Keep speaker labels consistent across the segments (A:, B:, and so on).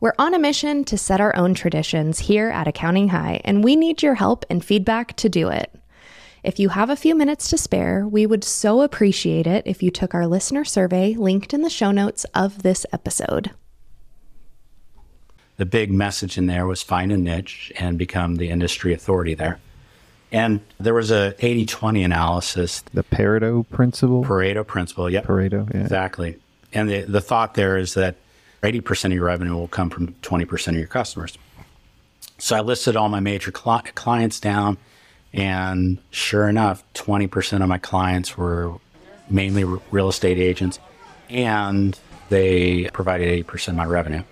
A: We're on a mission to set our own traditions here at Accounting High, and we need your help and feedback to do it. If you have a few minutes to spare, we would so appreciate it if you took our listener survey linked in the show notes of this episode.
B: The big message in there was find a niche and become the industry authority there. And there was a 80-20 analysis,
C: The Pareto principle.
B: Pareto principle. Yep.
C: Pareto, yeah.
B: Exactly. And the, the thought there is that 80% of your revenue will come from 20% of your customers. So I listed all my major cli- clients down, and sure enough, 20% of my clients were mainly r- real estate agents, and they provided 80% of my revenue.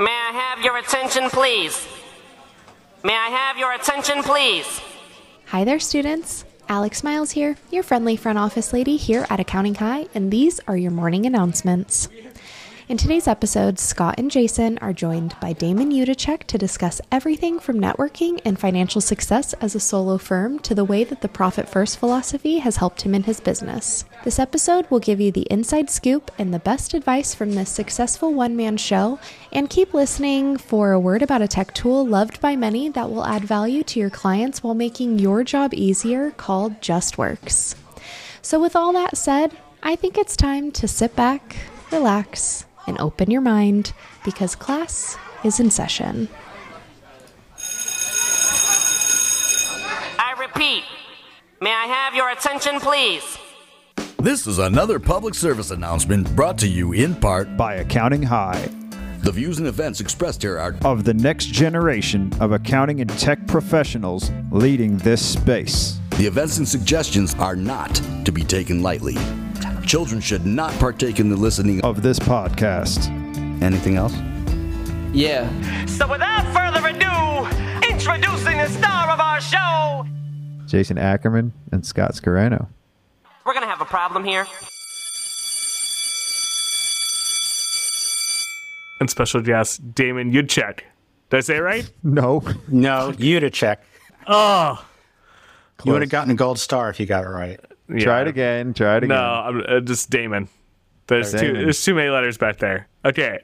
D: May I have your attention, please? May I have your attention, please?
A: Hi there, students. Alex Miles here, your friendly front office lady here at Accounting High, and these are your morning announcements. In today's episode, Scott and Jason are joined by Damon Yudichak to discuss everything from networking and financial success as a solo firm to the way that the profit first philosophy has helped him in his business. This episode will give you the inside scoop and the best advice from this successful one man show, and keep listening for a word about a tech tool loved by many that will add value to your clients while making your job easier called JustWorks. So, with all that said, I think it's time to sit back, relax, and open your mind because class is in session.
D: I repeat, may I have your attention, please?
E: This is another public service announcement brought to you in part
C: By Accounting High.
E: the views and events expressed here are
C: Of the next generation of accounting and tech professionals leading this space.
E: the events and suggestions are not to be taken lightly. Children should not partake in the listening of
C: Of this podcast.
E: anything else.
F: Yeah.
D: So, without further ado, introducing the star of our show,
C: Jason Ackerman and Scott Scarano.
D: we're gonna have a problem here.
G: and special guest Damon Yudchek. Did I say it right?
C: No.
B: No, ah. you to check.
G: Oh,
B: You would have gotten a gold star if you got it right.
G: Yeah.
C: Try it again. Try it again.
G: No, I'm uh, just Damon. There's
C: Okay.
G: too there's too many letters back there. Okay.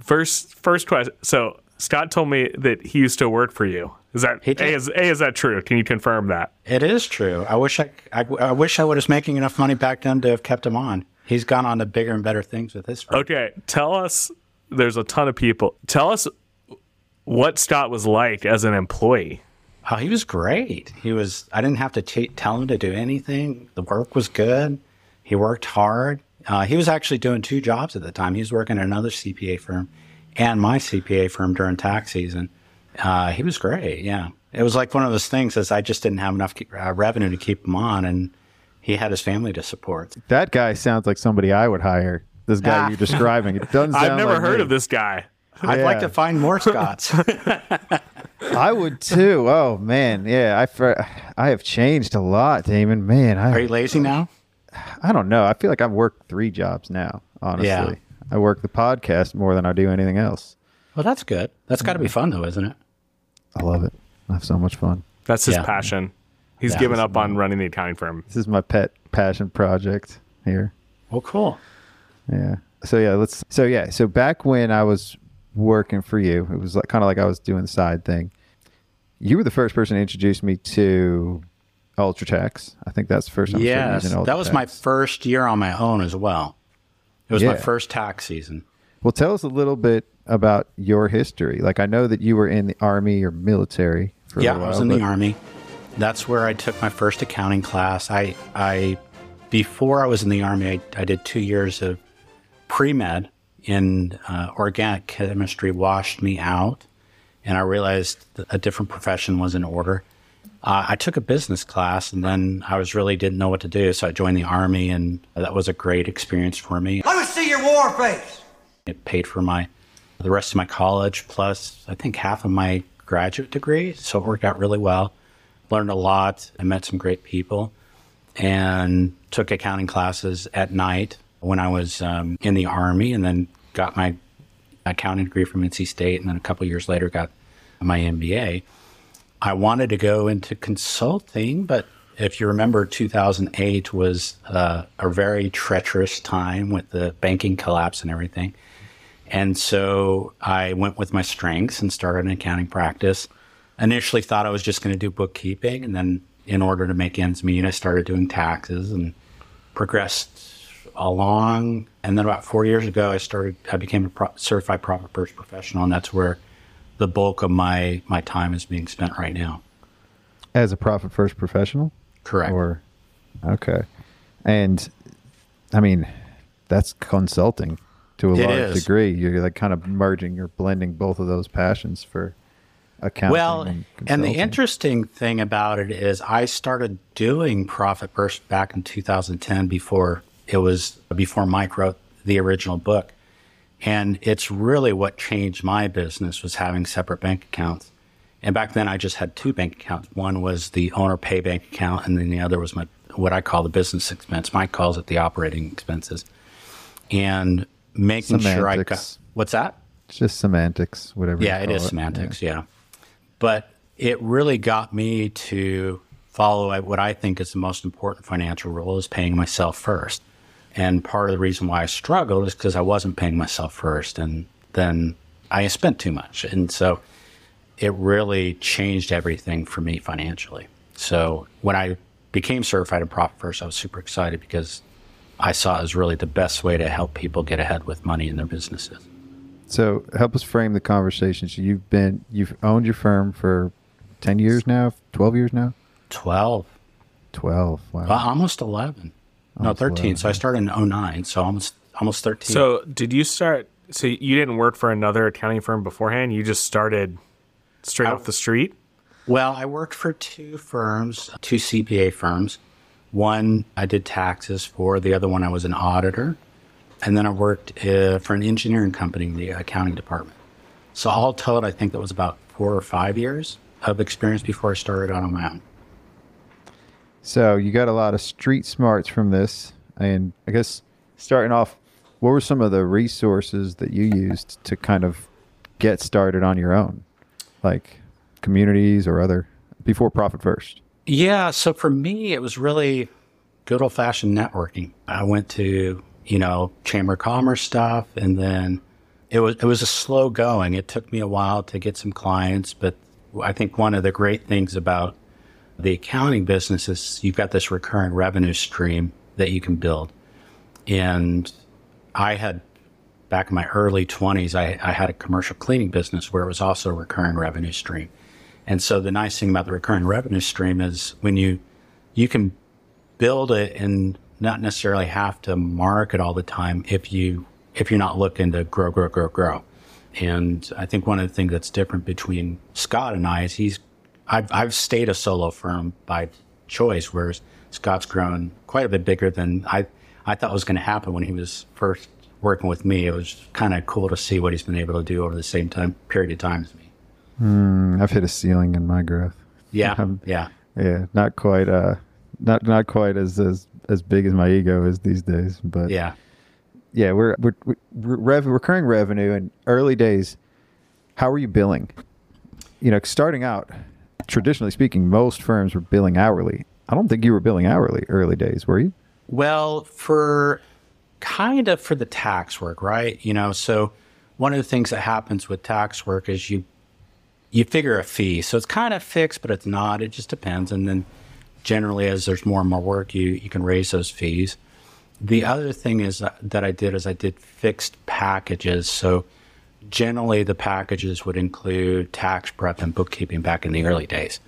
G: First first question. So Scott told me that he used to work for you. Is that a is, a is that true? Can you confirm that?
B: It is true. I wish I, I, I wish I was making enough money back then to have kept him on. He's gone on to bigger and better things with his firm.
G: Okay, tell us. There's a ton of people. Tell us what Scott was like as an employee.
B: Oh, he was great. He was. I didn't have to t- tell him to do anything. The work was good. He worked hard. Uh, he was actually doing two jobs at the time. He was working at another CPA firm and my CPA firm during tax season. Uh, he was great. Yeah, it was like one of those things. As I just didn't have enough uh, revenue to keep him on, and he had his family to support.
C: That guy sounds like somebody I would hire. This guy
B: Ah.
C: you're describing. It doesn't sound
G: I've never
C: like
G: heard
C: me.
G: of this guy.
B: I'd like to find more Scots.
C: I would too. Oh man, yeah. I fr- I have changed a lot, Damon. Man, I
B: Are you lazy now?
C: I don't know. I feel like I've worked three jobs now. Honestly,
B: Yeah.
C: I work the podcast more than I do anything else.
B: Well, that's good. That's got to be fun, though, isn't it?
C: I love it. I have so much fun.
G: That's his
B: Yeah.
G: passion. He's
B: Yeah.
G: given up on running the accounting firm.
C: This is my pet passion project here.
B: Well, cool.
C: Yeah. So yeah, let's. So yeah. So back when I was working for you, it was like kind of like I was doing the side thing. You were the first person to introduce me to UltraTax. I think that's the first time.
B: Yes, that was my first year on my own as well. It was my first tax season.
C: Well, tell us a little bit about your history. Like I know that you were in the army or military for a
B: while.
C: yeah,
B: I was in the army. That's where I took my first accounting class. I, I, before I was in the army, I, I did two years of pre med in uh, organic chemistry. Washed me out, and I realized a different profession was in order. Uh, I took a business class, and then I was really didn't know what to do, so I joined the army, and that was a great experience for me.
F: Let me see your war face.
B: It paid for my the rest of my college plus I think half of my graduate degree. So it worked out really well. Learned a lot. I met some great people, and took accounting classes at night when I was um, in the army, and then got my accounting degree from NC State, and then a couple years later got my MBA. I wanted to go into consulting, but if you remember, 2008 was uh, a very treacherous time with the banking collapse and everything. And so I went with my strengths and started an accounting practice. Initially thought I was just going to do bookkeeping. And then in order to make ends meet, I started doing taxes and progressed along. And then about four years ago, I started, I became a pro- certified profit first professional. And that's where the bulk of my, my time is being spent right now.
C: As a profit first professional?
B: Correct.
C: Or okay. And I mean, that's consulting to a
B: It
C: large
B: is.
C: degree. You're like kind of merging, you're blending both of those passions for accounting.
B: Well,
C: and,
B: and the interesting thing about it is I started doing Profit First back in 2010 before it was before Mike wrote the original book. And it's really what changed my business was having separate bank accounts. And back then I just had two bank accounts. One was the owner pay bank account and then the other was my what I call the business expense. Mike calls it the operating expenses. And making sure I got what's that?
C: It's just semantics, whatever. you
B: Yeah, it is semantics. Yeah. But it really got me to follow what I think is the most important financial rule is paying myself first. And part of the reason why I struggled is because I wasn't paying myself first. And then I spent too much. And so it really changed everything for me financially. So when I became certified in Profit First, I was super excited because I saw it as really the best way to help people get ahead with money in their businesses.
C: So help us frame the conversation. So you've been you've owned your firm for ten years now, twelve years now,
B: 12.
C: twelve. Wow.
B: Well, almost 11. No,
C: Almost
B: 13.
C: 11,
B: So I started in 09, so almost almost 13.
G: So, did you start? So, you didn't work for another accounting firm beforehand? You just started straight off the street?
B: well, I worked for two firms, two CPA firms. One I did taxes for, the other one I was an auditor. And then I worked uh, for an engineering company in the accounting department. So all told, I think that was about four or five years of experience before I started on my own.
C: So you got a lot of street smarts from this, and I guess starting off, what were some of the resources that you used to kind of get started on your own, like communities or other before Profit First?
B: Yeah, so for me, it was really good old fashioned networking. I went to, you know, Chamber of Commerce stuff and then it was it was a slow going. It took me a while to get some clients, but I think one of the great things about the accounting business is you've got this recurring revenue stream that you can build. And I had back in my early 20s, I, I had a commercial cleaning business where it was also a recurring revenue stream. And so the nice thing about the recurring revenue stream is when you you can build it and not necessarily have to market all the time if you if you're not looking to grow, grow, grow, grow. And I think one of the things that's different between Scott and I is he's I've I've stayed a solo firm by choice, whereas Scott's grown quite a bit bigger than I I thought was going to happen when he was first working with me. It was kind of cool to see what he's been able to do over the same time period of time as me.
C: I've hit a ceiling in my growth.
B: Yeah,
C: Um,
B: yeah.
C: Yeah, not quite. Uh, not not quite as as as big as my ego is these days, but
B: Yeah.
C: yeah, we're we're, we're rev, recurring revenue in early days. How are you billing? You know, starting out, traditionally speaking, most firms were billing hourly. I don't think you were billing hourly early days, were you?
B: Well, for kind of for the tax work, right? You know, so one of the things that happens with tax work is you you figure a fee. So it's kind of fixed, but it's not. It just depends. And then generally as there's more and more work, you you can raise those fees. The other thing is that, that I did is I did fixed packages. So generally the packages would include tax prep and bookkeeping back in the early days.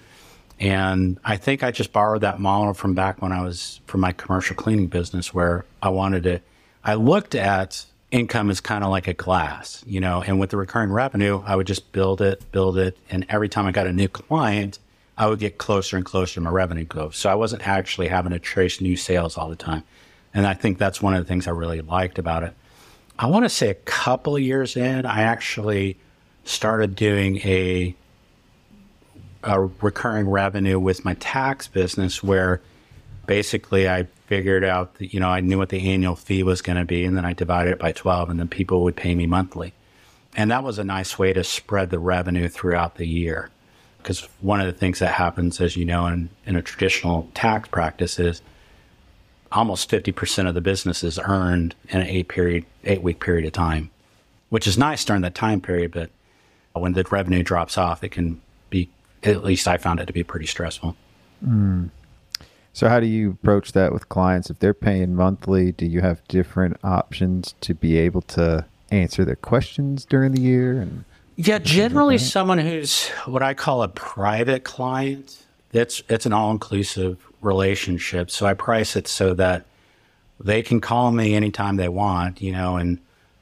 B: And I think I just borrowed that model from back when I was from my commercial cleaning business where I wanted to, I looked at income as kind of like a glass, you know, and with the recurring revenue, I would just build it, build it. And every time I got a new client, I would get closer and closer to my revenue goal. So I wasn't actually having to chase new sales all the time. And I think that's one of the things I really liked about it. I want to say a couple of years in, I actually started doing a a recurring revenue with my tax business where basically I figured out that, you know, I knew what the annual fee was going to be and then I divided it by 12 and then people would pay me monthly. And that was a nice way to spread the revenue throughout the year because one of the things that happens, as you know, in, in a traditional tax practice is almost 50% of the business is earned in an eight period, eight week period of time, which is nice during that time period. But when the revenue drops off, it can be, at least I found it to be pretty stressful. Hmm.
C: So how do you approach that with clients? If they're paying monthly, do you have different options to be able to answer their questions during the year? And
B: Yeah, generally someone who's what I call a private client. It's it's an all-inclusive relationship. So I price it so that they can call me anytime they want, you know, and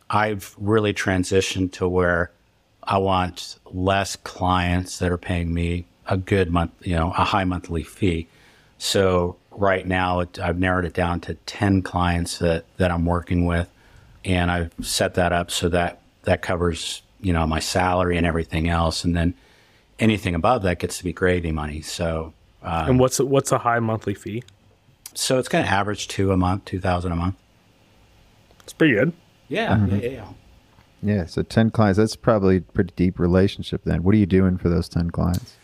B: I've really transitioned to where I want less clients that are paying me a good month, you know, a high monthly fee. So right now it, I've narrowed it down to 10 clients that, that I'm working with. And I've set that up so that that covers, you know, my salary and everything else. And then anything above that gets to be gravy money. So, uh,
G: and what's what's a high monthly fee?
B: so it's going to average two a month, 2000 a month.
G: It's pretty good.
B: Yeah. Yeah. yeah.
C: yeah, so 10 clients, that's probably a pretty deep relationship then. What are you doing for those 10 clients?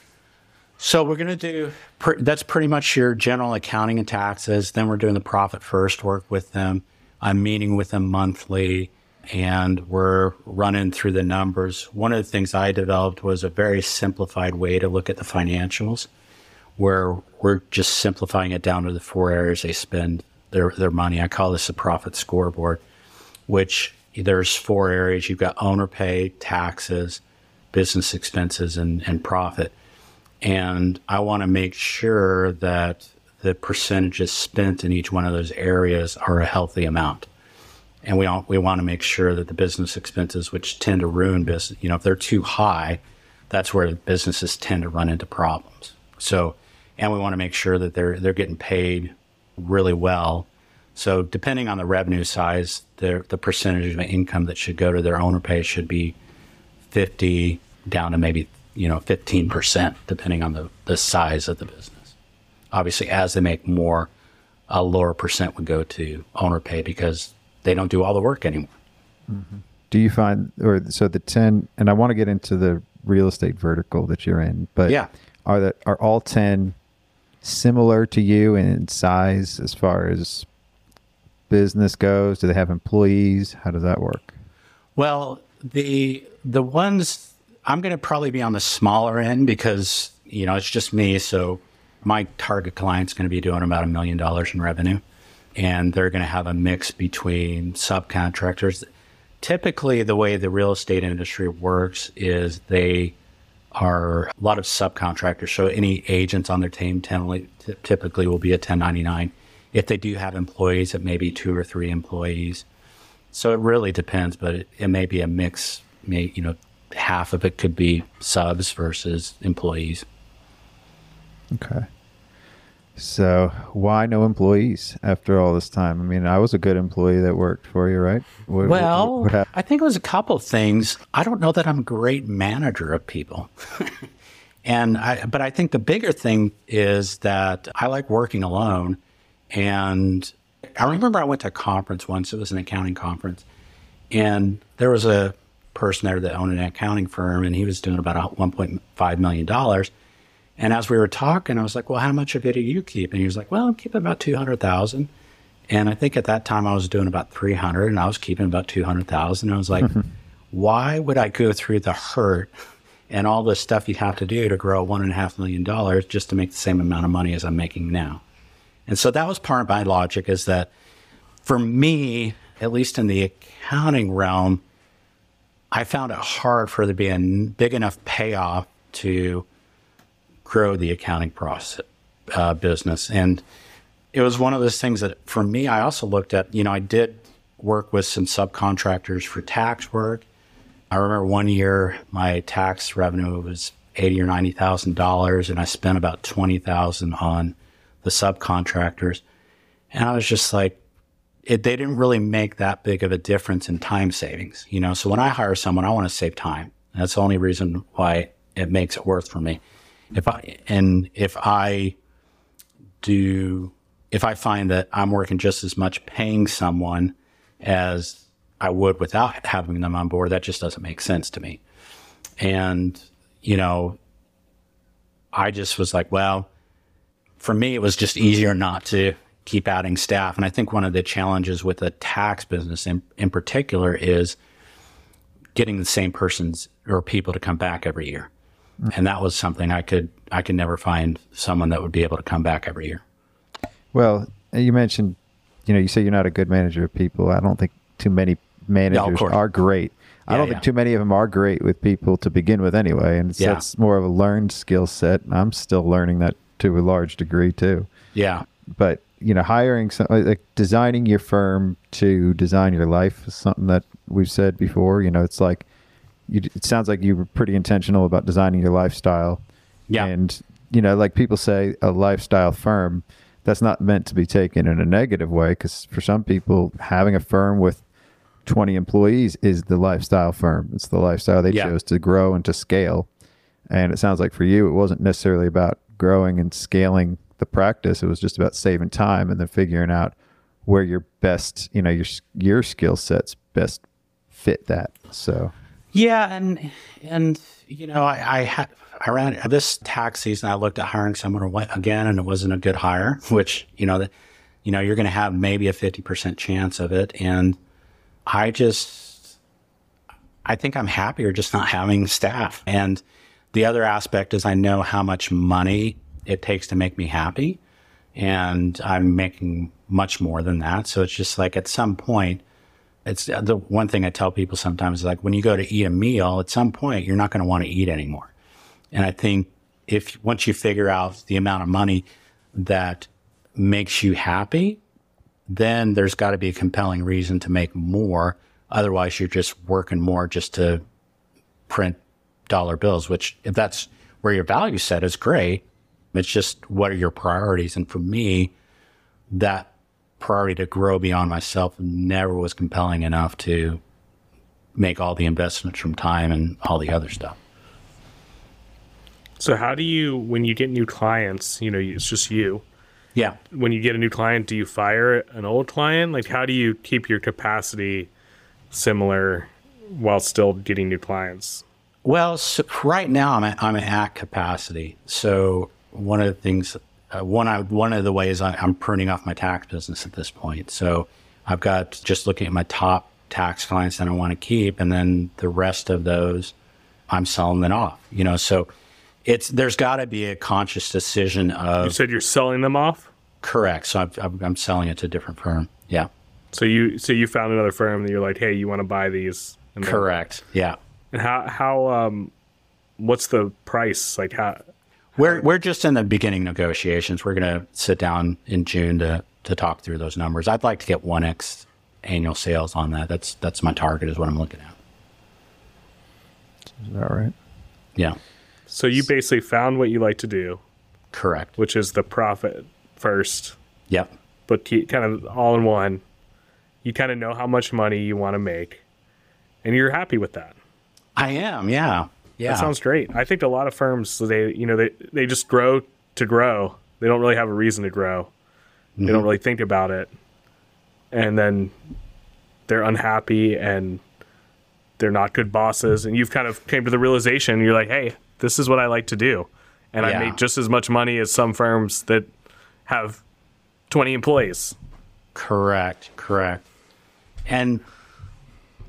B: So we're going to do pr- that's pretty much your general accounting and taxes. Then we're doing the profit first work with them. I'm meeting with them monthly and we're running through the numbers. One of the things I developed was a very simplified way to look at the financials where we're just simplifying it down to the four areas they spend their, their money. I call this a profit scoreboard, which there's four areas. You've got owner pay, taxes, business expenses, and, and profit. And I want to make sure that the percentages spent in each one of those areas are a healthy amount. And we all, we want to make sure that the business expenses, which tend to ruin business, you know, if they're too high, that's where businesses tend to run into problems. So, and we want to make sure that they're they're getting paid really well. So, depending on the revenue size, the the percentage of income that should go to their owner pay should be fifty down to maybe you know fifteen percent, depending on the the size of the business. Obviously, as they make more, a lower percent would go to owner pay because they don't do all the work anymore. Mm-hmm.
C: Do you find, or so the 10, and I want to get into the real estate vertical that you're in, but
B: Yeah.
C: are that are all 10 similar to you in size as far as business goes? Do they have employees? How does that work?
B: Well, the the ones I'm going to probably be on the smaller end because you know it's just me. So my target client's going to be doing about a million dollars in revenue, and they're going to have a mix between subcontractors. Typically, the way the real estate industry works is they are a lot of subcontractors. So any agents on their team typically will be a 1099. If they do have employees, it may be two or three employees. So it really depends, but it, it may be a mix. May you know, half of it could be subs versus employees.
C: Okay. So why no employees after all this time? I mean, I was a good employee that worked for you, right? What, what-
B: Well,
C: what happened?
B: I think it was a couple of things. I don't know that I'm a great manager of people. and I, but I think the bigger thing is that I like working alone. And I remember I went to a conference once, it was an accounting conference, and there was a person there that owned an accounting firm, and he was doing about $1.5 million. And as we were talking, I was like, well, how much of it do you keep? And he was like, well, I'm keeping about 200,000. And I think at that time I was doing about 300 and I was keeping about 200,000. And I was like, why would I go through the hurt and all the stuff you'd have to do to grow one and a half million dollars just to make the same amount of money as I'm making now? And so that was part of my logic is that for me, at least in the accounting realm, I found it hard for there to be a big enough payoff to grow the accounting process uh, business. And it was one of those things that for me, I also looked at, you know, I did work with some subcontractors for tax work. I remember one year my tax revenue was eighty or ninety thousand dollars, and I spent about twenty thousand on the subcontractors. And I was just like, it, they didn't really make that big of a difference in time savings, you know. So when I hire someone, I want to save time. That's the only reason why it makes it worth for me. If I and if I do, if I find that I'm working just as much paying someone as I would without having them on board, that just doesn't make sense to me. And you know, I just was like, well, for me, it was just easier not to keep adding staff. And I think one of the challenges with a tax business in, in particular is getting the same persons or people to come back every year. Mm-hmm. And that was something I could I could never find someone that would be able to come back every year.
C: Well, you mentioned, you know, you say you're not a good manager of people. I don't think too many managers
B: course.
C: are great. I don't
B: yeah.
C: think too many of them are great with people to begin with, anyway. And it's,
B: Yeah.
C: that's more of a learned skill set. I'm still learning that to a large degree too.
B: Yeah.
C: But you know, hiring some like designing your firm to design your life is something that we've said before. You know, it's like you. It sounds like you were pretty intentional about designing your lifestyle.
B: Yeah.
C: And you know, like people say, a lifestyle firm. That's not meant to be taken in a negative way because for some people, having a firm with 20 employees is the lifestyle firm. It's the lifestyle they
B: Yeah.
C: chose to grow and to scale. And it sounds like for you, it wasn't necessarily about growing and scaling the practice. It was just about saving time and then figuring out where your best, you know, your your skill sets best fit that. So
B: Yeah, and and you know, I I had I ran this tax season. I looked at hiring someone again, and it wasn't a good hire. Which you know that you know you're going to have maybe a fifty percent chance of it, and I just I think I'm happier just not having staff. And the other aspect is I know how much money it takes to make me happy, and I'm making much more than that. So it's just like at some point it's the one thing I tell people sometimes is like when you go to eat a meal, at some point you're not going to want to eat anymore. And I think if once you figure out the amount of money that makes you happy, then there's got to be a compelling reason to make more. Otherwise, you're just working more just to print dollar bills, which if that's where your value set is great. It's just what are your priorities? And for me, that priority to grow beyond myself never was compelling enough to make all the investments from time and all the other stuff.
G: So how do you when you get new clients, you know, it's just you.
B: Yeah.
G: When you get a new client, do you fire an old client? Like how do you keep your capacity similar while still getting new clients?
B: Well, so right now I'm at, I'm at capacity. So one of the things, uh, one I, one of the ways I, I'm pruning off my tax business at this point. So I've got just looking at my top tax clients that I want to keep, and then the rest of those I'm selling them off. You know, so it's there's got to be a conscious decision of.
G: You said you're selling them off?
B: correct. So I've, I'm, I'm selling it to a different firm. Yeah,
G: So you so you found another firm that you're like, "Hey, you want to buy these?" And then-
B: correct. Yeah.
G: And how how um what's the price? Like how
B: We're we're just in the beginning negotiations. We're going to sit down in June to to talk through those numbers. I'd like to get one x annual sales on that. That's that's my target. Is what I'm looking at.
C: is that right?
B: Yeah,
G: so you basically found what you like to do,
B: correct.
G: which is the profit first,
B: Yep,
G: but kind of all in one. You kind of know how much money you want to make, and you're happy with that.
B: I am. Yeah, yeah.
G: That sounds great. I think a lot of firms they you know they they just grow to grow. They don't really have a reason to grow. They don't mm-hmm. really think about it, and then they're unhappy and they're not good bosses. And you've kind of came to the realization you're like, hey, this is what I like to do, and I make just as much money as some firms that have 20 employees.
B: Correct, correct. And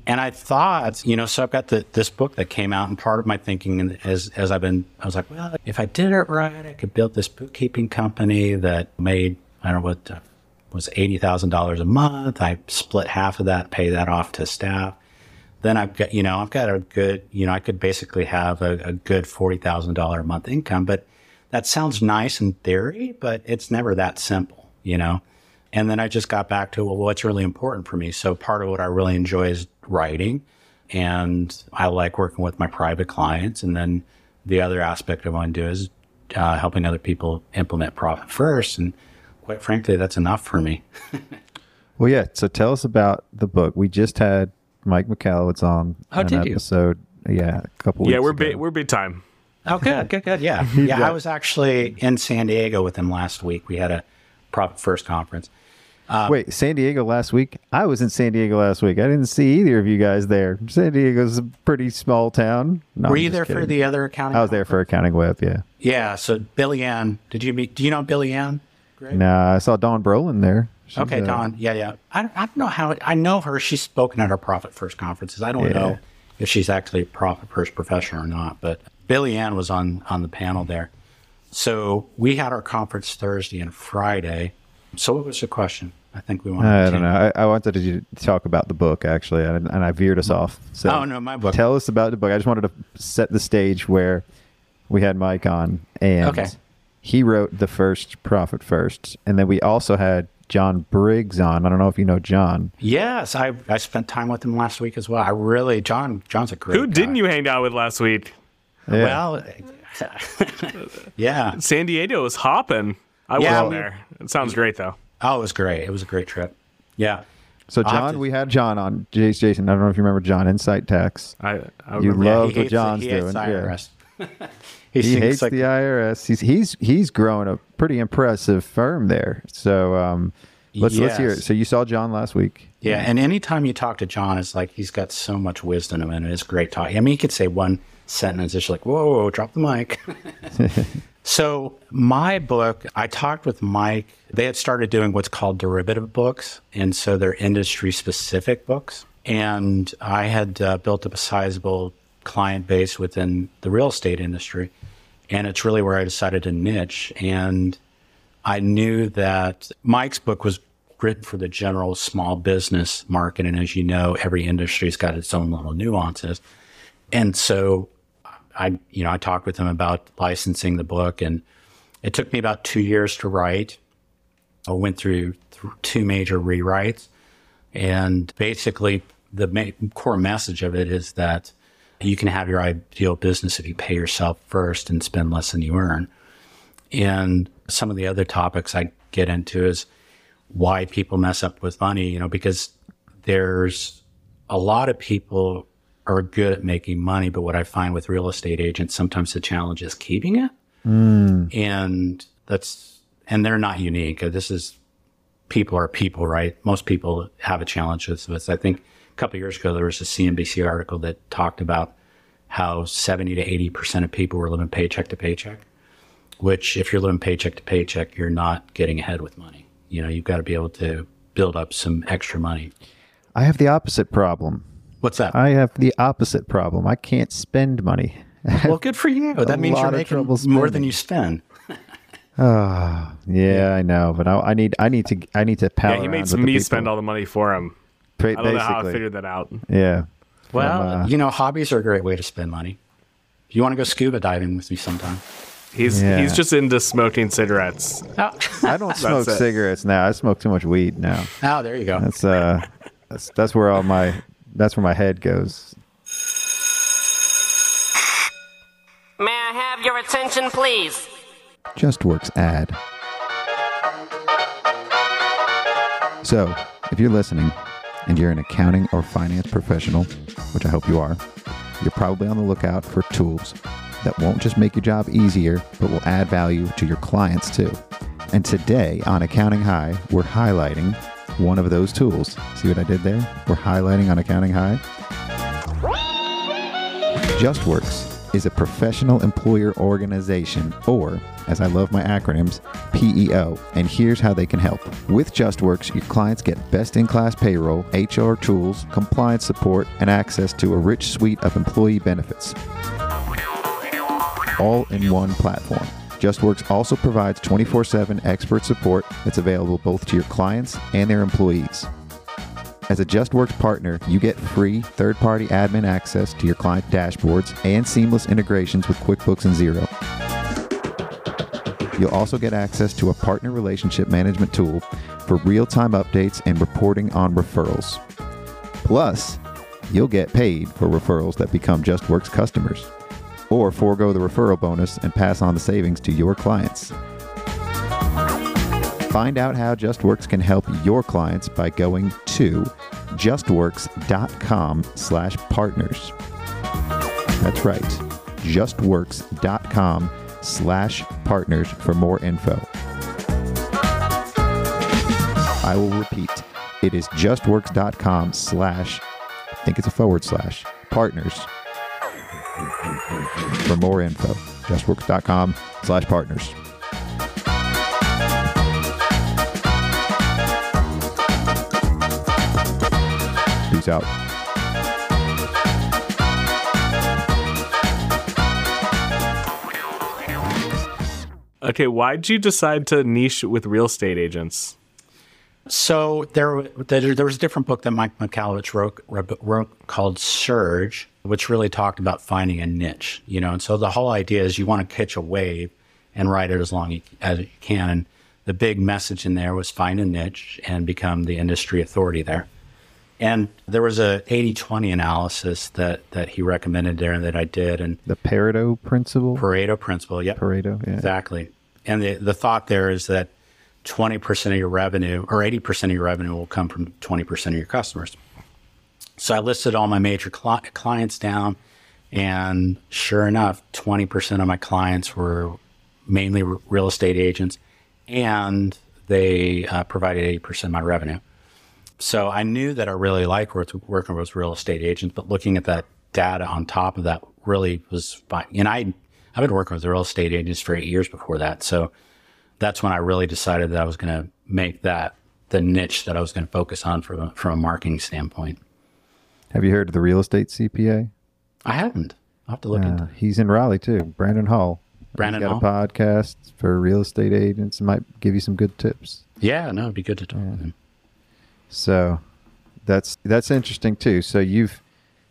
B: and I thought, you know, so I've got the, this book that came out, and part of my thinking as as I've been, I was like, well, if I did it right, I could build this bookkeeping company that made I don't know what uh, was eighty thousand dollars a month. I split half of that, pay that off to staff. Then I've got, you know, I've got a good, you know, I could basically have a, a good forty thousand dollar a month income. But that sounds nice in theory, but it's never that simple, you know. And then I just got back to, well, what's really important for me? So part of what I really enjoy is writing. And I like working with my private clients. And then the other aspect I want to do is uh, helping other people implement profit first. And quite frankly, that's enough for me.
C: Well, yeah. So tell us about the book. We just had Mike Michalowicz on
B: Oh,
C: an
B: did you?
C: episode. Yeah, a couple.
G: Yeah,
C: weeks
G: we're
C: ago.
G: big, we're big time.
B: Oh, good, good, good. Yeah. Yeah. I was actually in San Diego with him last week. We had a Profit First conference.
C: Wait, San Diego last week? I was in San Diego last week. I didn't see either of you guys there. San Diego's a pretty small town. No,
B: Were
C: I'm
B: you there for the other accounting?
C: I was there for Accounting Web, yeah.
B: Yeah. So Billie Anne, did you meet? Do you know Billie Anne?
C: Nah, I saw Dawn Brolin there. She's,
B: Okay,
C: uh,
B: Dawn. Yeah, yeah. I, I don't know how. I know her. She's spoken at our Profit First conferences. I don't
C: Yeah.
B: know if she's actually a Profit First professional or not. But Billie Anne was on on the panel there. So we had our conference Thursday and Friday. So what was the question? I think we wanted.
C: I don't know. I, I wanted to talk about the book actually, and, and I veered us off. So
B: Oh, no, my book.
C: Tell us about the book. I just wanted to set the stage where we had Mike on, and
B: Okay.
C: he wrote the first Profit First, and then we also had John Briggs on. I don't know if you know John.
B: Yes, I I spent time with him last week as well. I really John John's a great. Guy.
G: Who didn't
B: guy.
G: you hang out with last week?
C: Yeah.
B: Well, yeah.
G: San Diego was hopping. I
B: Yeah,
G: wasn't there. It sounds great though.
B: Oh, it was great. It was a great trip. Yeah.
C: So John,
B: to-
C: we had John on. Jace, Jason, I don't know if you remember John Insight Tax.
G: I, I
C: You
G: remember.
C: love
B: he
C: what
B: hates,
C: John's
B: he hates
C: doing.
B: the
C: yeah.
B: He
C: He hates
B: like,
C: the IRS. He's he's he's growing a pretty impressive firm there. So um, let's let's hear it. So you saw John last week.
B: Yeah, and anytime you talk to John, it's like he's got so much wisdom in it. It's great talk. I mean, he could say one sentence, it's like, whoa, drop the mic. so, my book, I talked with Mike. They had started doing what's called derivative books, and so they're industry specific books. And I had uh, built up a sizable client base within the real estate industry. And it's really where I decided to niche. And I knew that Mike's book was written for the general small business market. And as you know, every industry's got its own little nuances. And so I, you know, I talked with him about licensing the book and it took me about two years to write. I went through th- two major rewrites and basically the ma- core message of it is that you can have your ideal business if you pay yourself first and spend less than you earn. And some of the other topics I get into is why people mess up with money, you know, because there's a lot of people are good at making money, but what I find with real estate agents, sometimes the challenge is keeping it. Hmm. And that's, and they're not unique. This is, people are people, right? Most people have a challenge with this. I think a couple of years ago, there was a CNBC article that talked about how 70 to 80% of people were living paycheck to paycheck, which if you're living paycheck to paycheck, you're not getting ahead with money. You know, you've got to be able to build up some extra money.
C: I have the opposite problem.
B: What's that?
C: I have the opposite problem. I can't spend money.
B: well, good for you. That means you're making more than you spend.
C: Yeah, I know, but I, I need I need to I need to power.
G: Yeah, he
C: around
G: makes me spend all the money for him.
C: Pra-
G: I don't know how I figured that out.
C: Yeah.
B: Well,
C: From, uh,
B: you know, hobbies are a great way to spend money. If you want to go scuba diving with me sometime.
G: He's
C: Yeah.
G: he's just into smoking cigarettes.
B: Oh,
C: I don't smoke
G: it.
C: cigarettes now. I smoke too much weed now.
B: oh there you go.
C: That's uh, that's that's where all my that's where my head goes.
D: May I have your attention, please?
C: JustWorks ad. So, if you're listening and you're an accounting or finance professional, which I hope you are, you're probably on the lookout for tools that won't just make your job easier, but will add value to your clients too. And today on Accounting High, we're highlighting one of those tools. See what I did there? We're highlighting on Accounting High. JustWorks is a professional employer organization, or, as I love my acronyms, PEO. And here's how they can help. With JustWorks, your clients get best in class payroll, HR tools, compliance support, and access to a rich suite of employee benefits. All in one platform. JustWorks also provides 24 7 expert support that's available both to your clients and their employees. As a JustWorks partner, you get free third party admin access to your client dashboards and seamless integrations with QuickBooks and Xero. You'll also get access to a partner relationship management tool for real time updates and reporting on referrals. Plus, you'll get paid for referrals that become JustWorks customers, or forego the referral bonus and pass on the savings to your clients. Find out how JustWorks can help your clients by going to justworks.com slash partners. That's right, justworks.com slash partners for more info. I will repeat. It is justworks.com slash, I think it's a forward slash, partners for more info. Justworks.com slash partners. Peace out.
G: Okay, why'd you decide to niche with real estate agents?
B: So there, there, there was a different book that Mike Michalowicz wrote, wrote called Surge, which really talked about finding a niche, you know. And so the whole idea is you want to catch a wave and ride it as long as you can. And the big message in there was find a niche and become the industry authority there. And there was a 80-20 analysis that that he recommended there and that I did. And
C: The Pareto principle?
B: Pareto principle, yep.
C: Pareto, yeah.
B: Exactly. And the, the thought there is that 20% of your revenue or 80% of your revenue will come from 20% of your customers. So I listed all my major cli- clients down, and sure enough, 20% of my clients were mainly r- real estate agents, and they uh, provided 80% of my revenue. So I knew that I really liked work- working with real estate agents, but looking at that data on top of that really was fine. And I, I've been working with real estate agents for eight years before that. So that's when I really decided that I was going to make that the niche that I was going to focus on from a, from a marketing standpoint.
C: Have you heard of the real estate CPA?
B: I haven't. I'll have to look
C: Uh,
B: into
C: he's in Raleigh too. Brandon Hall.
B: Brandon
C: he's got
B: Hall?
C: a podcast for real estate agents. Might give you some good tips.
B: Yeah, no, it'd be good to talk with him.
C: So that's that's interesting too. So you've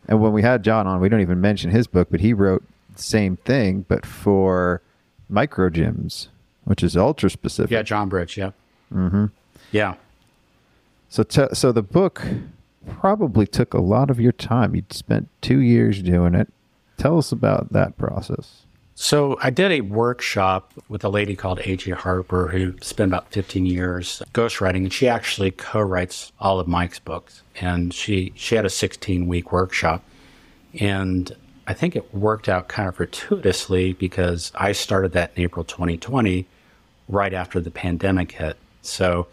C: and when we had John on, we don't even mention his book, but he wrote the same thing, but for micro gyms, which is ultra specific.
B: Yeah, John Briggs. Yeah. Mm-hmm. Yeah.
C: So te- so the book probably took a lot of your time. You spent two years doing it. Tell us about that process.
B: So I did a workshop with a lady called AJ Harper who spent about 15 years ghostwriting, and she actually co-writes all of Mike's books. And she she had a 16 week workshop, and I think it worked out kind of fortuitously because I started that in April 2020, right after the pandemic hit. So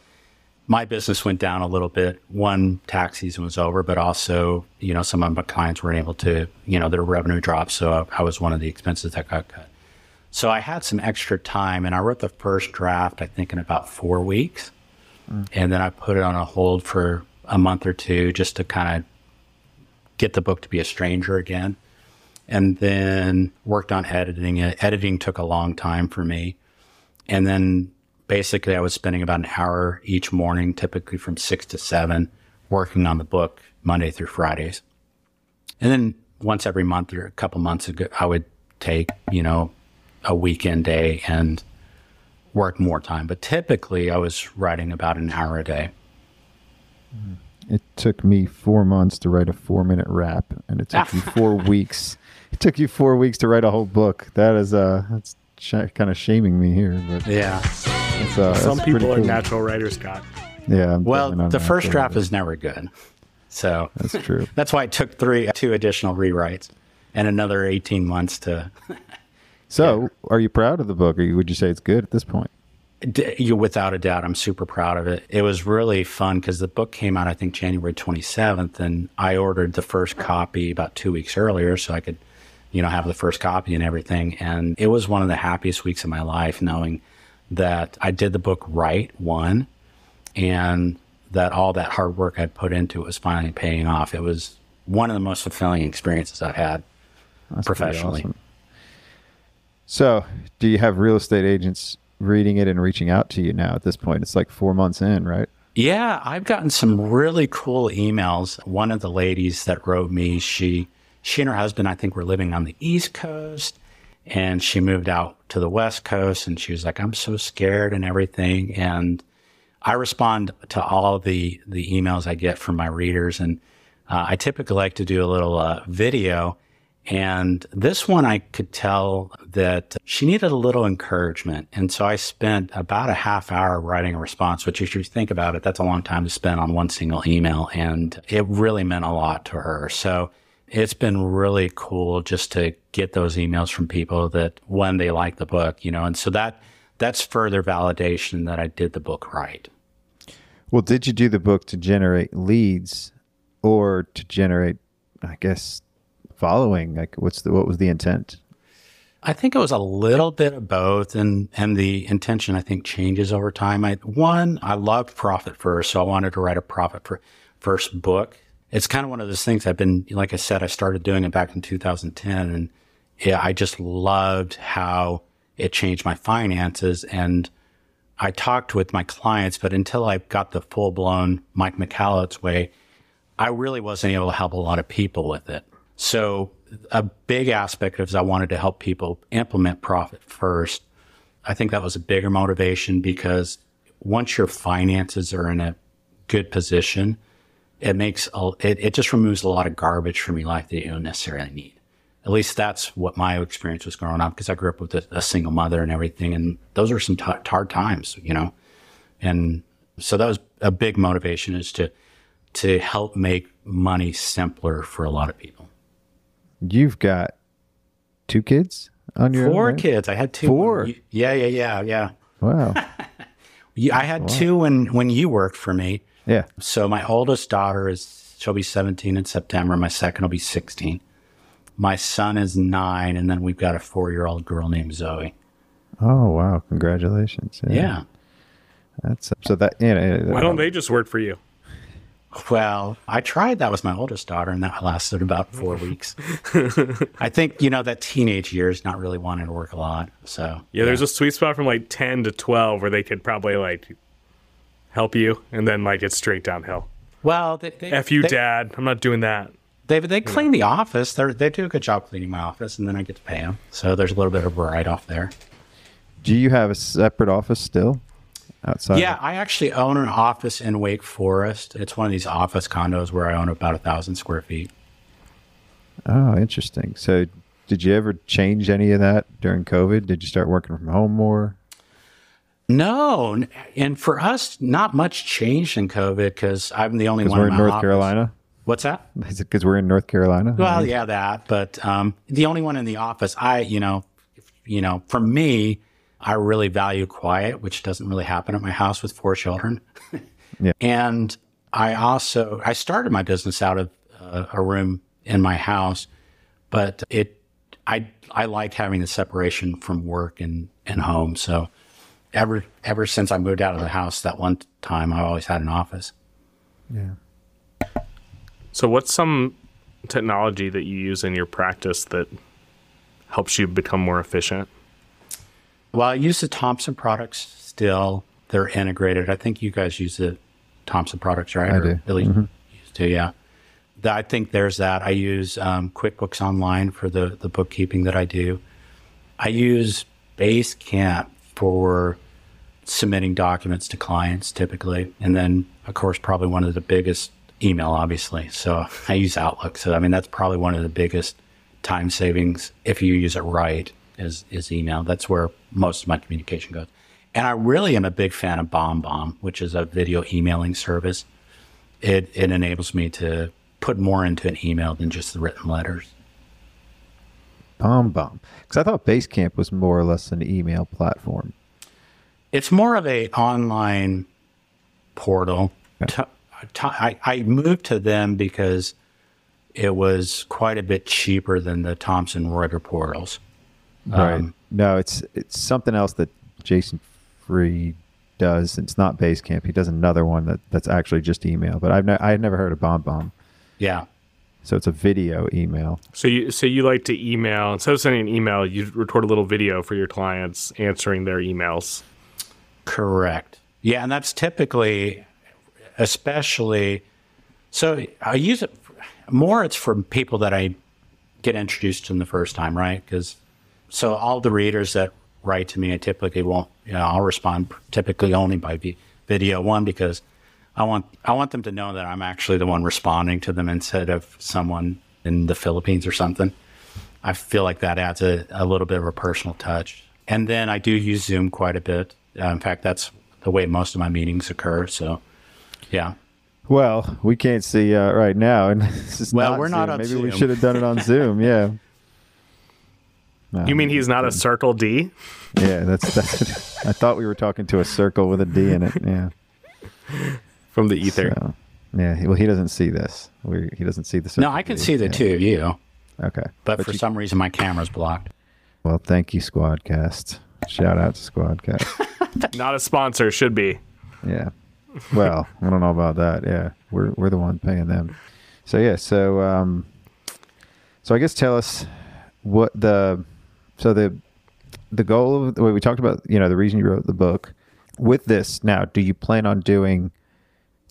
B: my business went down a little bit. One tax season was over, but also, you know, some of my clients weren't able to, you know, their revenue dropped. So I, I was one of the expenses that got cut. So I had some extra time and I wrote the first draft, I think, in about four weeks. Mm. And then I put it on a hold for a month or two just to kind of get the book to be a stranger again. And then worked on editing it. Editing took a long time for me. And then basically I was spending about an hour each morning, typically from six to seven, working on the book Monday through Fridays. And then once every month or a couple months ago, I would take, you know, a weekend day and work more time. But typically I was writing about an hour a day.
C: It took me four months to write a four minute rap, and it took me four weeks. It took you four weeks to write a whole book. That is uh, that's sh- kind of shaming me here, but
B: Yeah.
C: it's, uh,
G: Some people
C: pretty
G: are
C: cool.
G: natural writers, Scott.
C: Yeah. I'm
B: Well, the first draft
C: but
B: is never good. So
C: That's true.
B: that's why it took three, two additional rewrites and another 18 months to
C: So, are you proud of the book, or would you say it's good at this point?
B: D- you without a doubt i'm super proud of it it was really fun because the book came out i think january 27th and i ordered the first copy about two weeks earlier so i could you know have the first copy and everything and it was one of the happiest weeks of my life knowing that i did the book right one and that all that hard work i'd put into it was finally paying off it was one of the most fulfilling experiences i've had
C: That's
B: professionally
C: awesome. So, do you have real estate agents reading it and reaching out to you now at this point? It's like four months in, right?
B: Yeah, I've gotten some really cool emails. One of the ladies that wrote me, she she and her husband, I think, were living on the East Coast, and she moved out to the West Coast, and she was like, "I'm so scared and everything." And I respond to all the the emails I get from my readers, and uh, I typically like to do a little uh, video. And this one, I could tell that she needed a little encouragement. And so I spent about a half hour writing a response, which, if you think about it, that's a long time to spend on one single email. And it really meant a lot to her. So it's been really cool just to get those emails from people that, when they like the book, you know, and so that that's further validation that I did the book right.
C: Well, did you do the book to generate leads or to generate, I guess, following? Like, what's the what was the intent?
B: I think it was a little bit of both, and and the intention I think changes over time. I one, I loved profit first, so I wanted to write a profit for first book. It's kind of one of those things I've been, like I said, I started doing it back in 2010, and yeah, I just loved how it changed my finances. And I talked with my clients, but until I got the full blown Mike Michalowicz way, I really wasn't able to help a lot of people with it. So a big aspect of is I wanted to help people implement profit first. I think that was a bigger motivation because once your finances are in a good position, it makes a, it, it just removes a lot of garbage from your life that you don't necessarily need. At least that's what my experience was growing up because I grew up with a, a, single mother and everything, and those are some t- hard times, you know. And so that was a big motivation is to to help make money simpler for a lot of people.
C: You've got two kids on your
B: four
C: own, right?
B: kids. I had two.
C: Four.
B: You, yeah, yeah, yeah, yeah.
C: Wow.
B: I had wow. two when when you worked for me.
C: Yeah.
B: So my oldest daughter is she'll be 17 in September. My second will be 16. My son is nine, and then we've got a four year old girl named Zoe.
C: Oh wow! Congratulations.
B: Yeah. yeah.
C: That's so that you know.
G: Why don't they just work for you?
B: Well, I tried that with my oldest daughter, and that lasted about four weeks. I think you know that teenage years, not really wanting to work a lot. So
G: yeah, yeah, there's a sweet spot from like ten to twelve where they could probably like help you, and then like it's straight downhill.
B: Well, they, they,
G: f you,
B: they,
G: dad. I'm not doing that.
B: They they clean the office. They they do a good job cleaning my office, and then I get to pay them. So there's a little bit of a write off there.
C: Do you have a separate office still? outside?
B: Yeah, I actually own an office in Wake Forest. It's one of these office condos where I own about a thousand square feet.
C: Oh, interesting. So, did you ever change any of that during COVID? Did you start working from home more?
B: No, and for us, not much changed in COVID because I'm the only one.
C: We're in,
B: in
C: North
B: office.
C: Carolina.
B: What's that?
C: Is it because we're in North Carolina?
B: Well, yeah, that. But um, the only one in the office. I, you know, you know, for me, I really value quiet, which doesn't really happen at my house with four children.
C: yeah.
B: And I also I started my business out of uh, a room in my house, but it I I like having the separation from work and and home. So ever ever since I moved out of the house that one time, I always had an office.
C: Yeah.
G: So what's some technology that you use in your practice that helps you become more efficient?
B: Well, I use the Thomson products still. They're integrated. I think you guys use the Thomson products, right?
C: I
B: or
C: do.
B: At least
C: mm-hmm.
B: used to, yeah. I think there's that. I use um, QuickBooks Online for the, the bookkeeping that I do. I use Basecamp for submitting documents to clients typically. And then, of course, probably one of the biggest email, obviously. So I use Outlook. So, I mean, that's probably one of the biggest time savings if you use it right is, is email. That's where most of my communication goes. And I really am a big fan of BombBomb, which is a video emailing service. It, it enables me to put more into an email than just the written letters.
C: BombBomb. Because I thought Basecamp was more or less an email platform.
B: It's more of a online portal.
C: Yeah.
B: I, I moved to them because it was quite a bit cheaper than the Thomson Reuters portals.
C: Right. Um, no, it's it's something else that Jason Fried does. It's not Basecamp. He does another one that, that's actually just email. But I've ne- I had never heard of BombBomb.
B: Yeah.
C: So it's a video email.
G: So you so you like to email instead of sending an email, you record a little video for your clients answering their emails.
B: Correct. Yeah, and that's typically, especially, so I use it more. It's for people that I get introduced to them the first time, right? Because so all the readers that write to me, I typically won't. You know, I'll respond typically only by video. One because I want I want them to know that I'm actually the one responding to them instead of someone in the Philippines or something. I feel like that adds a, a little bit of a personal touch. And then I do use Zoom quite a bit. Uh, in fact, that's the way most of my meetings occur. So, yeah.
C: Well, we can't see uh, right now, and
B: well,
C: not
B: we're
C: Zoom.
B: not on
C: Maybe
B: Zoom.
C: we should have done it on Zoom. Yeah.
G: No, you mean he's not a circle D?
C: Yeah, that's that's. I thought we were talking to a circle with a D in it. Yeah.
G: From the ether.
C: So, yeah. Well, he doesn't see this. We, he doesn't see the.
B: No, I can see the
C: Yeah.
B: two of you,
C: Okay.
B: but, for
C: you-
B: some reason my camera's blocked.
C: Well, thank you, Squadcast. Shout out to Squadcast.
G: Not a sponsor, should be.
C: yeah. Well, I don't know about that. Yeah, we're we're the one paying them. So yeah. So um, so I guess tell us what the so the the goal of the way we talked about. You know, the reason you wrote the book. With this now, do you plan on doing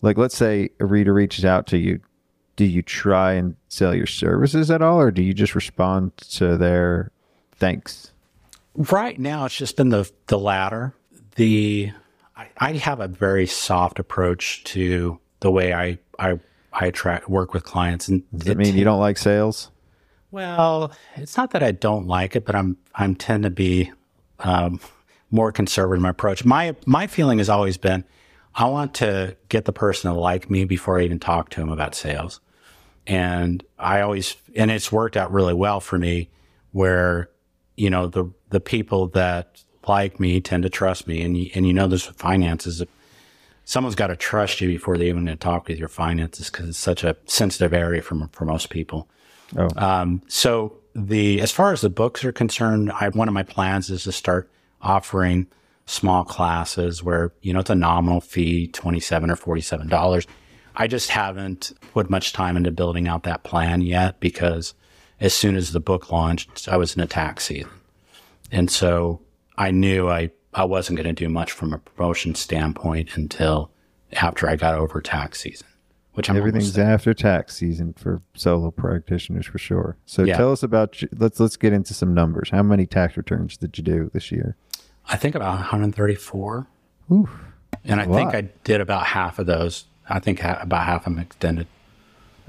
C: like let's say a reader reaches out to you do you try and sell your services at all or do you just respond to their thanks
B: Right now, it's just been the the latter. The I, I have a very soft approach to the way I I I attract work with clients, and
C: does that mean you don't like sales
B: Well, it's not that I don't like it, but I'm I'm tend to be um, more conservative in my approach. My my feeling has always been, I want to get the person to like me before I even talk to them about sales, and I always and it's worked out really well for me, where you know the the people that like me tend to trust me, and you, and you know this with finances. Someone's got to trust you before they even talk with your finances because it's such a sensitive area for for most people.
C: oh
B: Um, so the as far as the books are concerned, I, one of my plans is to start offering small classes where you know it's a nominal fee, twenty seven or forty seven dollars. I just haven't put much time into building out that plan yet because as soon as the book launched, I was in a tax season, and so I knew I I wasn't going to do much from a promotion standpoint until after I got over tax season, which I'm
C: everything's after tax season for solo practitioners for sure. So
B: Yeah.
C: tell us about let's let's get into some numbers. How many tax returns did you do this year
B: I think about 134.
C: Oof.
B: And I
C: a
B: think. I did about half of those. I think ha- about half of them extended.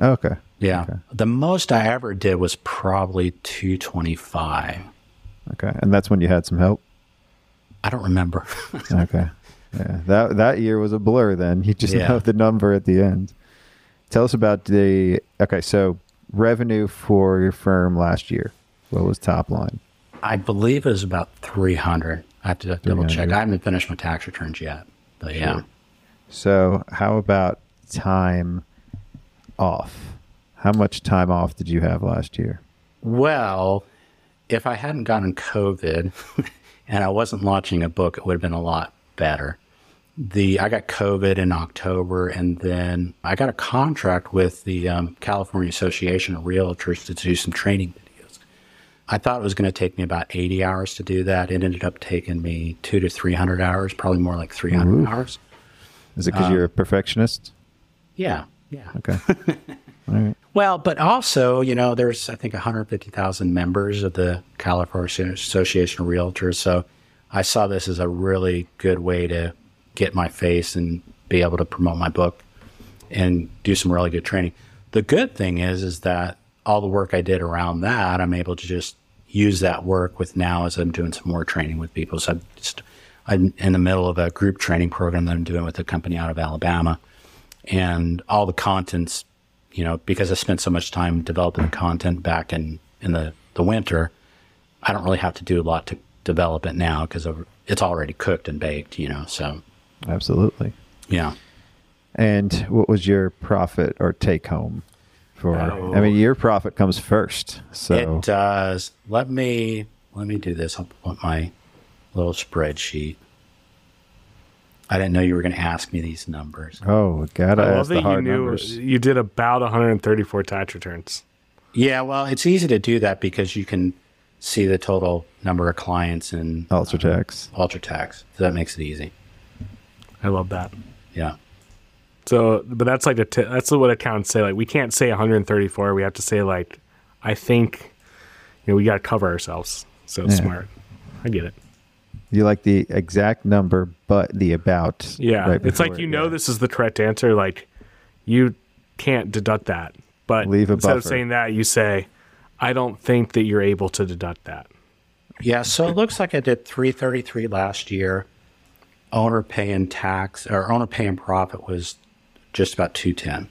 C: okay
B: Yeah. The most I ever did was probably 225.
C: okay and that's when you had some help
B: I don't remember.
C: okay yeah that that year was a blur then you just
B: Yeah.
C: know the number at the end tell us about the okay so revenue for your firm last year what was top line
B: I believe it was about 300. I have to double check. I haven't finished my tax returns yet. But yeah.
C: So, how about time off? How much time off did you have last year?
B: Well, if I hadn't gotten COVID and I wasn't launching a book, it would have been a lot better. The I got COVID in October, and then I got a contract with the um, California Association of Realtors to do some training. I thought it was going to take me about 80 hours to do that. It ended up taking me two to 300 hours, probably more like 300 hours.
C: Is it because you're a um, perfectionist?
B: Yeah, yeah.
C: Okay. All right.
B: Well, but also, you know, there's I think 150,000 members of the California Association of Realtors. So I saw this as a really good way to get my face and be able to promote my book and do some really good training. The good thing is, is that all the work I did around that, I'm able to just use that work with now as I'm doing some more training with people. So I'm just I'm in the middle of a group training program that I'm doing with a company out of Alabama and all the contents, you know, because I spent so much time developing the content back in, in the, the winter, I don't really have to do a lot to develop it now because it's already cooked and baked, you know. So,
C: Absolutely.
B: yeah.
C: And what was your profit or take home for? I mean, your profit comes first. So
B: It does. Let me let me do this. I'll put my little spreadsheet. I didn't know you were going to ask me these numbers.
C: oh, gotta
G: I love
C: ask the
G: that you knew
C: numbers.
G: you did about 134 tax returns.
B: Yeah, well, it's easy to do that because you can see the total number of clients in
C: UltraTax. Um,
B: UltraTax. So that makes it easy.
G: I love that.
B: Yeah.
G: So, but that's like a t- that's what accounts say. Like, we can't say 134. We have to say like, I think, you know, we got to cover ourselves. So
C: Yeah.
G: smart. I get it.
C: You like the exact number, but the about.
G: Yeah,
C: right
G: it's like you
C: it,
G: know
C: yeah.
G: this is the correct answer. Like, you can't deduct that. But
C: Leave a
G: instead of saying that, you say, I don't think that you're able to deduct that.
B: Yeah, so it looks like I did 333 last year. Owner paying tax or owner paying profit was just about 210.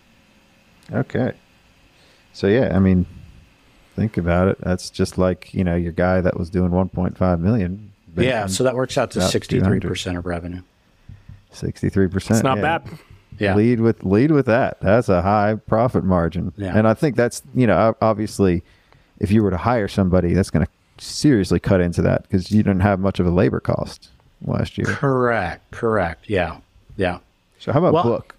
C: Okay. So yeah, I mean, think about it. That's just like you know your guy that was doing 1.5 million.
B: Yeah, so that works out to 63% of revenue.
C: 63 percent.
G: It's not bad.
B: Yeah.
C: Lead with lead with that. That's a high profit margin.
B: Yeah.
C: And I think that's you know obviously, if you were to hire somebody, that's going to seriously cut into that because you didn't have much of a labor cost last year.
B: Correct. Correct. Yeah. Yeah.
C: So how about
B: Well,
C: book?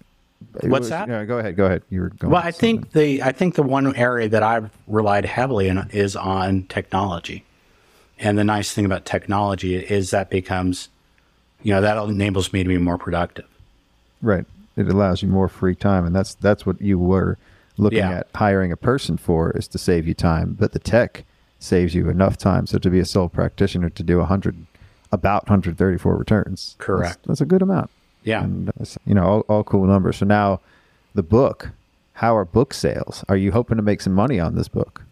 B: What's that?
C: Yeah, go ahead. Go ahead. You were going.
B: Well, I think the I think the one area that I've relied heavily in is on technology. And the nice thing about technology is that becomes, you know, that enables me to be more productive.
C: Right. It allows you more free time, and that's that's what you were looking
B: Yeah.
C: at hiring a person for is to save you time. But the tech saves you enough time. So to be a sole practitioner to do hundred, about 134 returns. that's-
B: Correct.
C: That's, a good amount.
B: Yeah.
C: And you know, all, all cool numbers. So now, the book. How are book sales? Are you hoping to make some money on this book?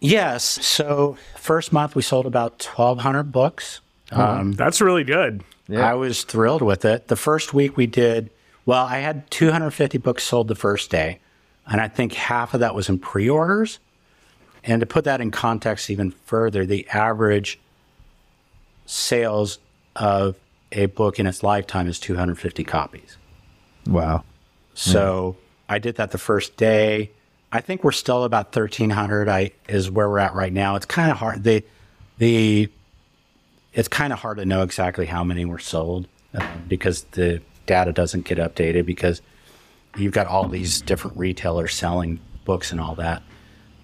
B: Yes. So first month we sold about twelve hundred books. Um,
G: That's really good.
C: Yeah.
B: I was thrilled with it. The first week we did well. I had 250 books sold the first day, and I think half of that was in pre-orders. And to put that in context even further, the average sales of a book in its lifetime is 250 copies.
C: Wow.
B: So I did that the first day. I think we're still about 1300 I is where we're at right now. It's kind of hard the the it's kind of hard to know exactly how many were sold uh, because the data doesn't get updated because you've got all these different retailers selling books and all that.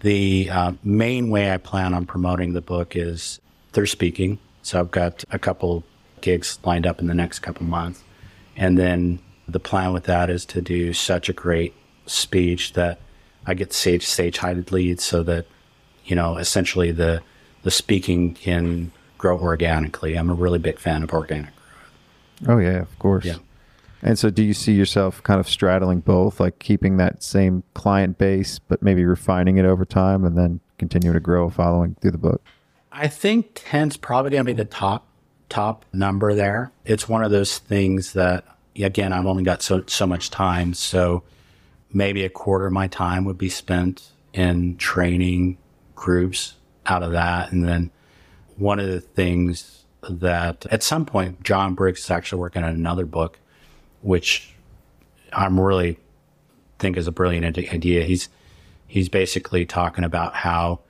B: The uh, main way I plan on promoting the book is through speaking. So I've got a couple gigs lined up in the next couple months. And then the plan with that is to do such a great speech that I get stage stage heighted leads so that, you know, essentially the the speaking can grow organically. I'm a really big fan of organic. growth.
C: Oh yeah, of course.
B: Yeah.
C: And so, do you see yourself kind of straddling both, like keeping that same client base, but maybe refining it over time, and then continue to grow following through the book?
B: I think 10's probably going to be the top top number there. It's one of those things that again, I've only got so so much time, so maybe a quarter of my time would be spent in training groups out of that and then one of the things that at some point John Briggs is actually working on another book which I'm really think is a brilliant idea. He's he's basically talking about how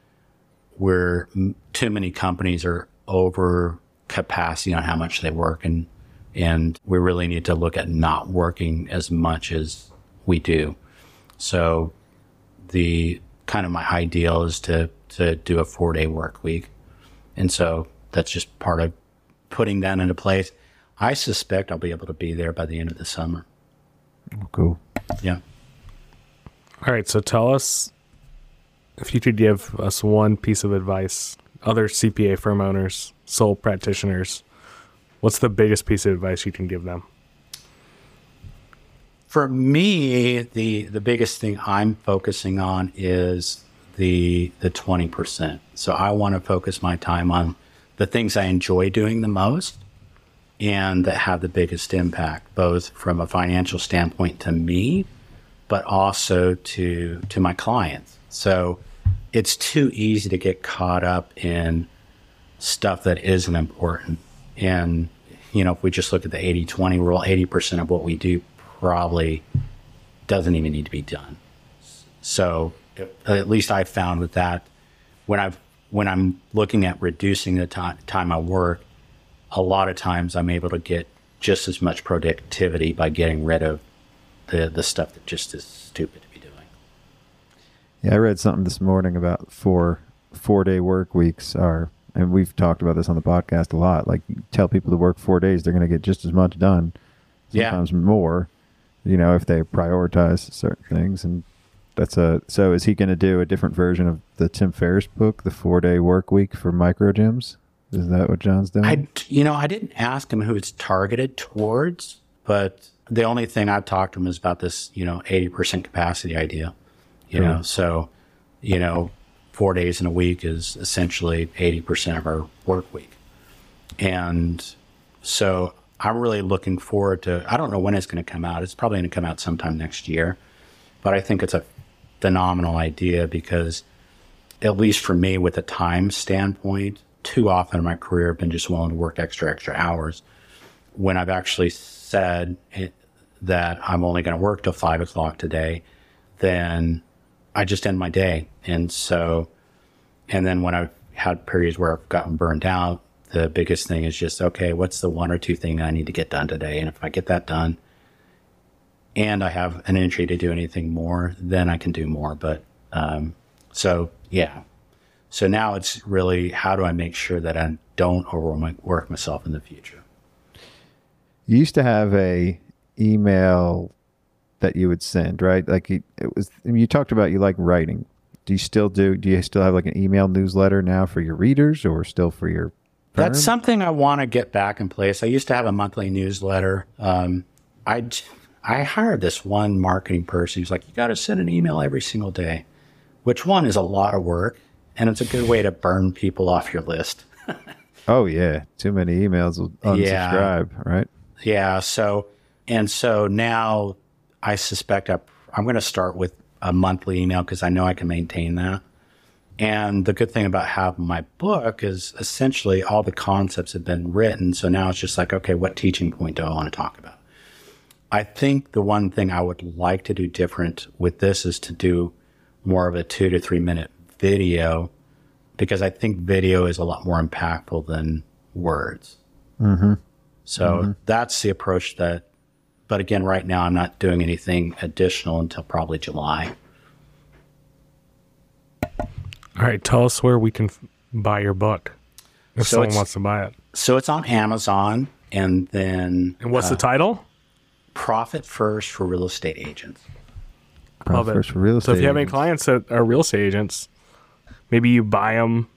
B: where m- too many companies are over capacity on how much they work and and we really need to look at not working as much as we do. So the kind of my ideal is to to do a 4-day work week. And so that's just part of putting that into place. I suspect I'll be able to be there by the end of the summer.
C: Oh, cool.
B: Yeah.
G: All right, so tell us if you could give us one piece of advice, other CPA firm owners, sole practitioners, what's the biggest piece of advice you can give them?
B: For me, the the biggest thing I'm focusing on is the the 20%. So I want to focus my time on the things I enjoy doing the most and that have the biggest impact both from a financial standpoint to me but also to to my clients. So it's too easy to get caught up in stuff that isn't important. And, you know, if we just look at the 80 20 rule, 80% of what we do probably doesn't even need to be done. So at least I found with that when I've when I'm looking at reducing the time time I work, a lot of times I'm able to get just as much productivity by getting rid of the the stuff that just is stupid.
C: Yeah, I read something this morning about four four day work weeks are, and we've talked about this on the podcast a lot. Like, you tell people to work four days, they're going to get just as much done,
B: Yeah.
C: sometimes more. You know, if they prioritize certain things, and that's a. So, is he going to do a different version of the Tim Ferriss book, the four day work week for micro gyms? Is that what John's doing?
B: I, you know, I didn't ask him who it's targeted towards, but the only thing I've talked to him is about this, you know, 80% capacity idea, you know, so, you know, four days in a week is essentially 80% of our work week. And so I'm really looking forward to, I don't know when it's going to come out. It's probably going to come out sometime next year, but I think it's a phenomenal idea because at least for me with a time standpoint, too often in my career I've been just willing to work extra, extra hours when I've actually said it, that I'm only going to work till five o'clock today, then I just end my day. And so, and then when I've had periods where I've gotten burned out, the biggest thing is just, okay, what's the one or two thing I need to get done today? And if I get that done and I have an entry to do anything more, then I can do more. But, um, so yeah. So now it's really how do I make sure that I don't overwork myself in the future?
C: You used to have a email that you would send, right? Like it, it was. You talked about you like writing. Do you still do? Do you still have like an email newsletter now for your readers, or still for your? Firm?
B: That's something I want to get back in place. I used to have a monthly newsletter. Um, I I hired this one marketing person who's like, you got to send an email every single day, which one is a lot of work, and it's a good way to burn people off your list.
C: oh yeah, too many emails will unsubscribe, yeah. right?
B: Yeah. So and so now I suspect I, I'm going to start with a monthly email because I know I can maintain that. And the good thing about having my book is essentially all the concepts have been written. So now it's just like, okay, what teaching point do I want to talk about? I think the one thing I would like to do different with this is to do more of a two to three minute video because I think video is a lot more impactful than words.
C: Mm-hmm.
B: So mm-hmm. that's the approach that but again, right now I'm not doing anything additional until probably July.
G: All right, tell us where we can f- buy your book if so someone wants to buy it.
B: So it's on Amazon, and then
G: and what's uh, the title?
B: Profit First for Real Estate Agents.
C: Profit First for Real Estate.
G: So if you have
C: any
G: clients that are real estate agents, maybe you buy them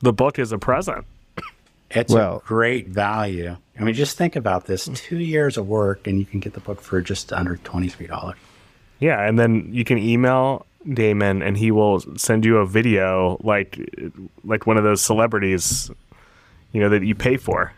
G: the book as a present.
B: It's well, a great value. I mean, just think about this: mm. two years of work, and you can get the book for just under twenty three dollars.
G: Yeah, and then you can email Damon, and he will send you a video like like one of those celebrities, you know, that you pay for.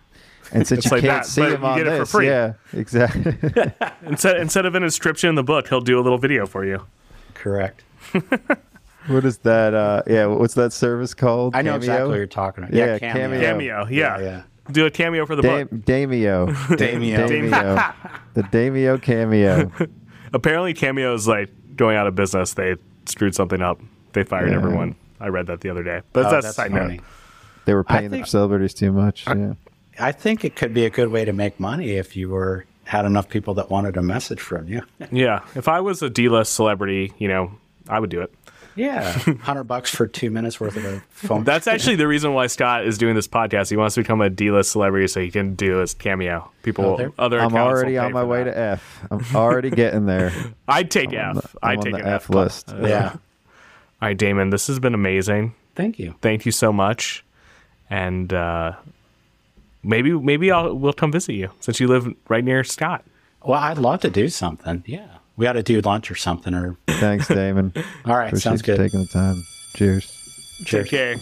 C: And since you like can't that, see him on this, yeah, exactly.
G: instead instead of an inscription in the book, he'll do a little video for you.
B: Correct.
C: what is that? Uh, yeah, what's that service called?
B: I know Cameo? exactly what you're talking about.
C: Yeah, yeah cameo.
G: Cameo. Yeah. yeah. yeah. Do a cameo for the da- book.
C: Damio.
B: Damio.
C: Damio. the Damio cameo.
G: Apparently, Cameo is like going out of business. They screwed something up. They fired yeah. everyone. I read that the other day. But oh, that's, that's a side funny. note.
C: They were paying think, the celebrities too much. I, yeah.
B: I think it could be a good way to make money if you were had enough people that wanted a message from you.
G: yeah. If I was a D-list celebrity, you know, I would do it.
B: Yeah, hundred bucks for two minutes worth of a phone.
G: That's actually the reason why Scott is doing this podcast. He wants to become a D-list celebrity so he can do his cameo. People, oh, other
C: I'm already on my way
G: that.
C: to F. I'm already getting there.
G: I'd take I'm F. The, I'd take an F,
C: F list.
B: Uh, yeah. All
G: right, Damon. This has been amazing.
B: Thank you.
G: Thank you so much. And uh, maybe maybe I'll we'll come visit you since you live right near Scott.
B: Well, I'd love to do something. Yeah. We got to do lunch or something. Or
C: thanks, Damon.
B: All right,
C: Appreciate
B: sounds good.
C: Taking the time. Cheers.
B: Cheers.
G: Take care.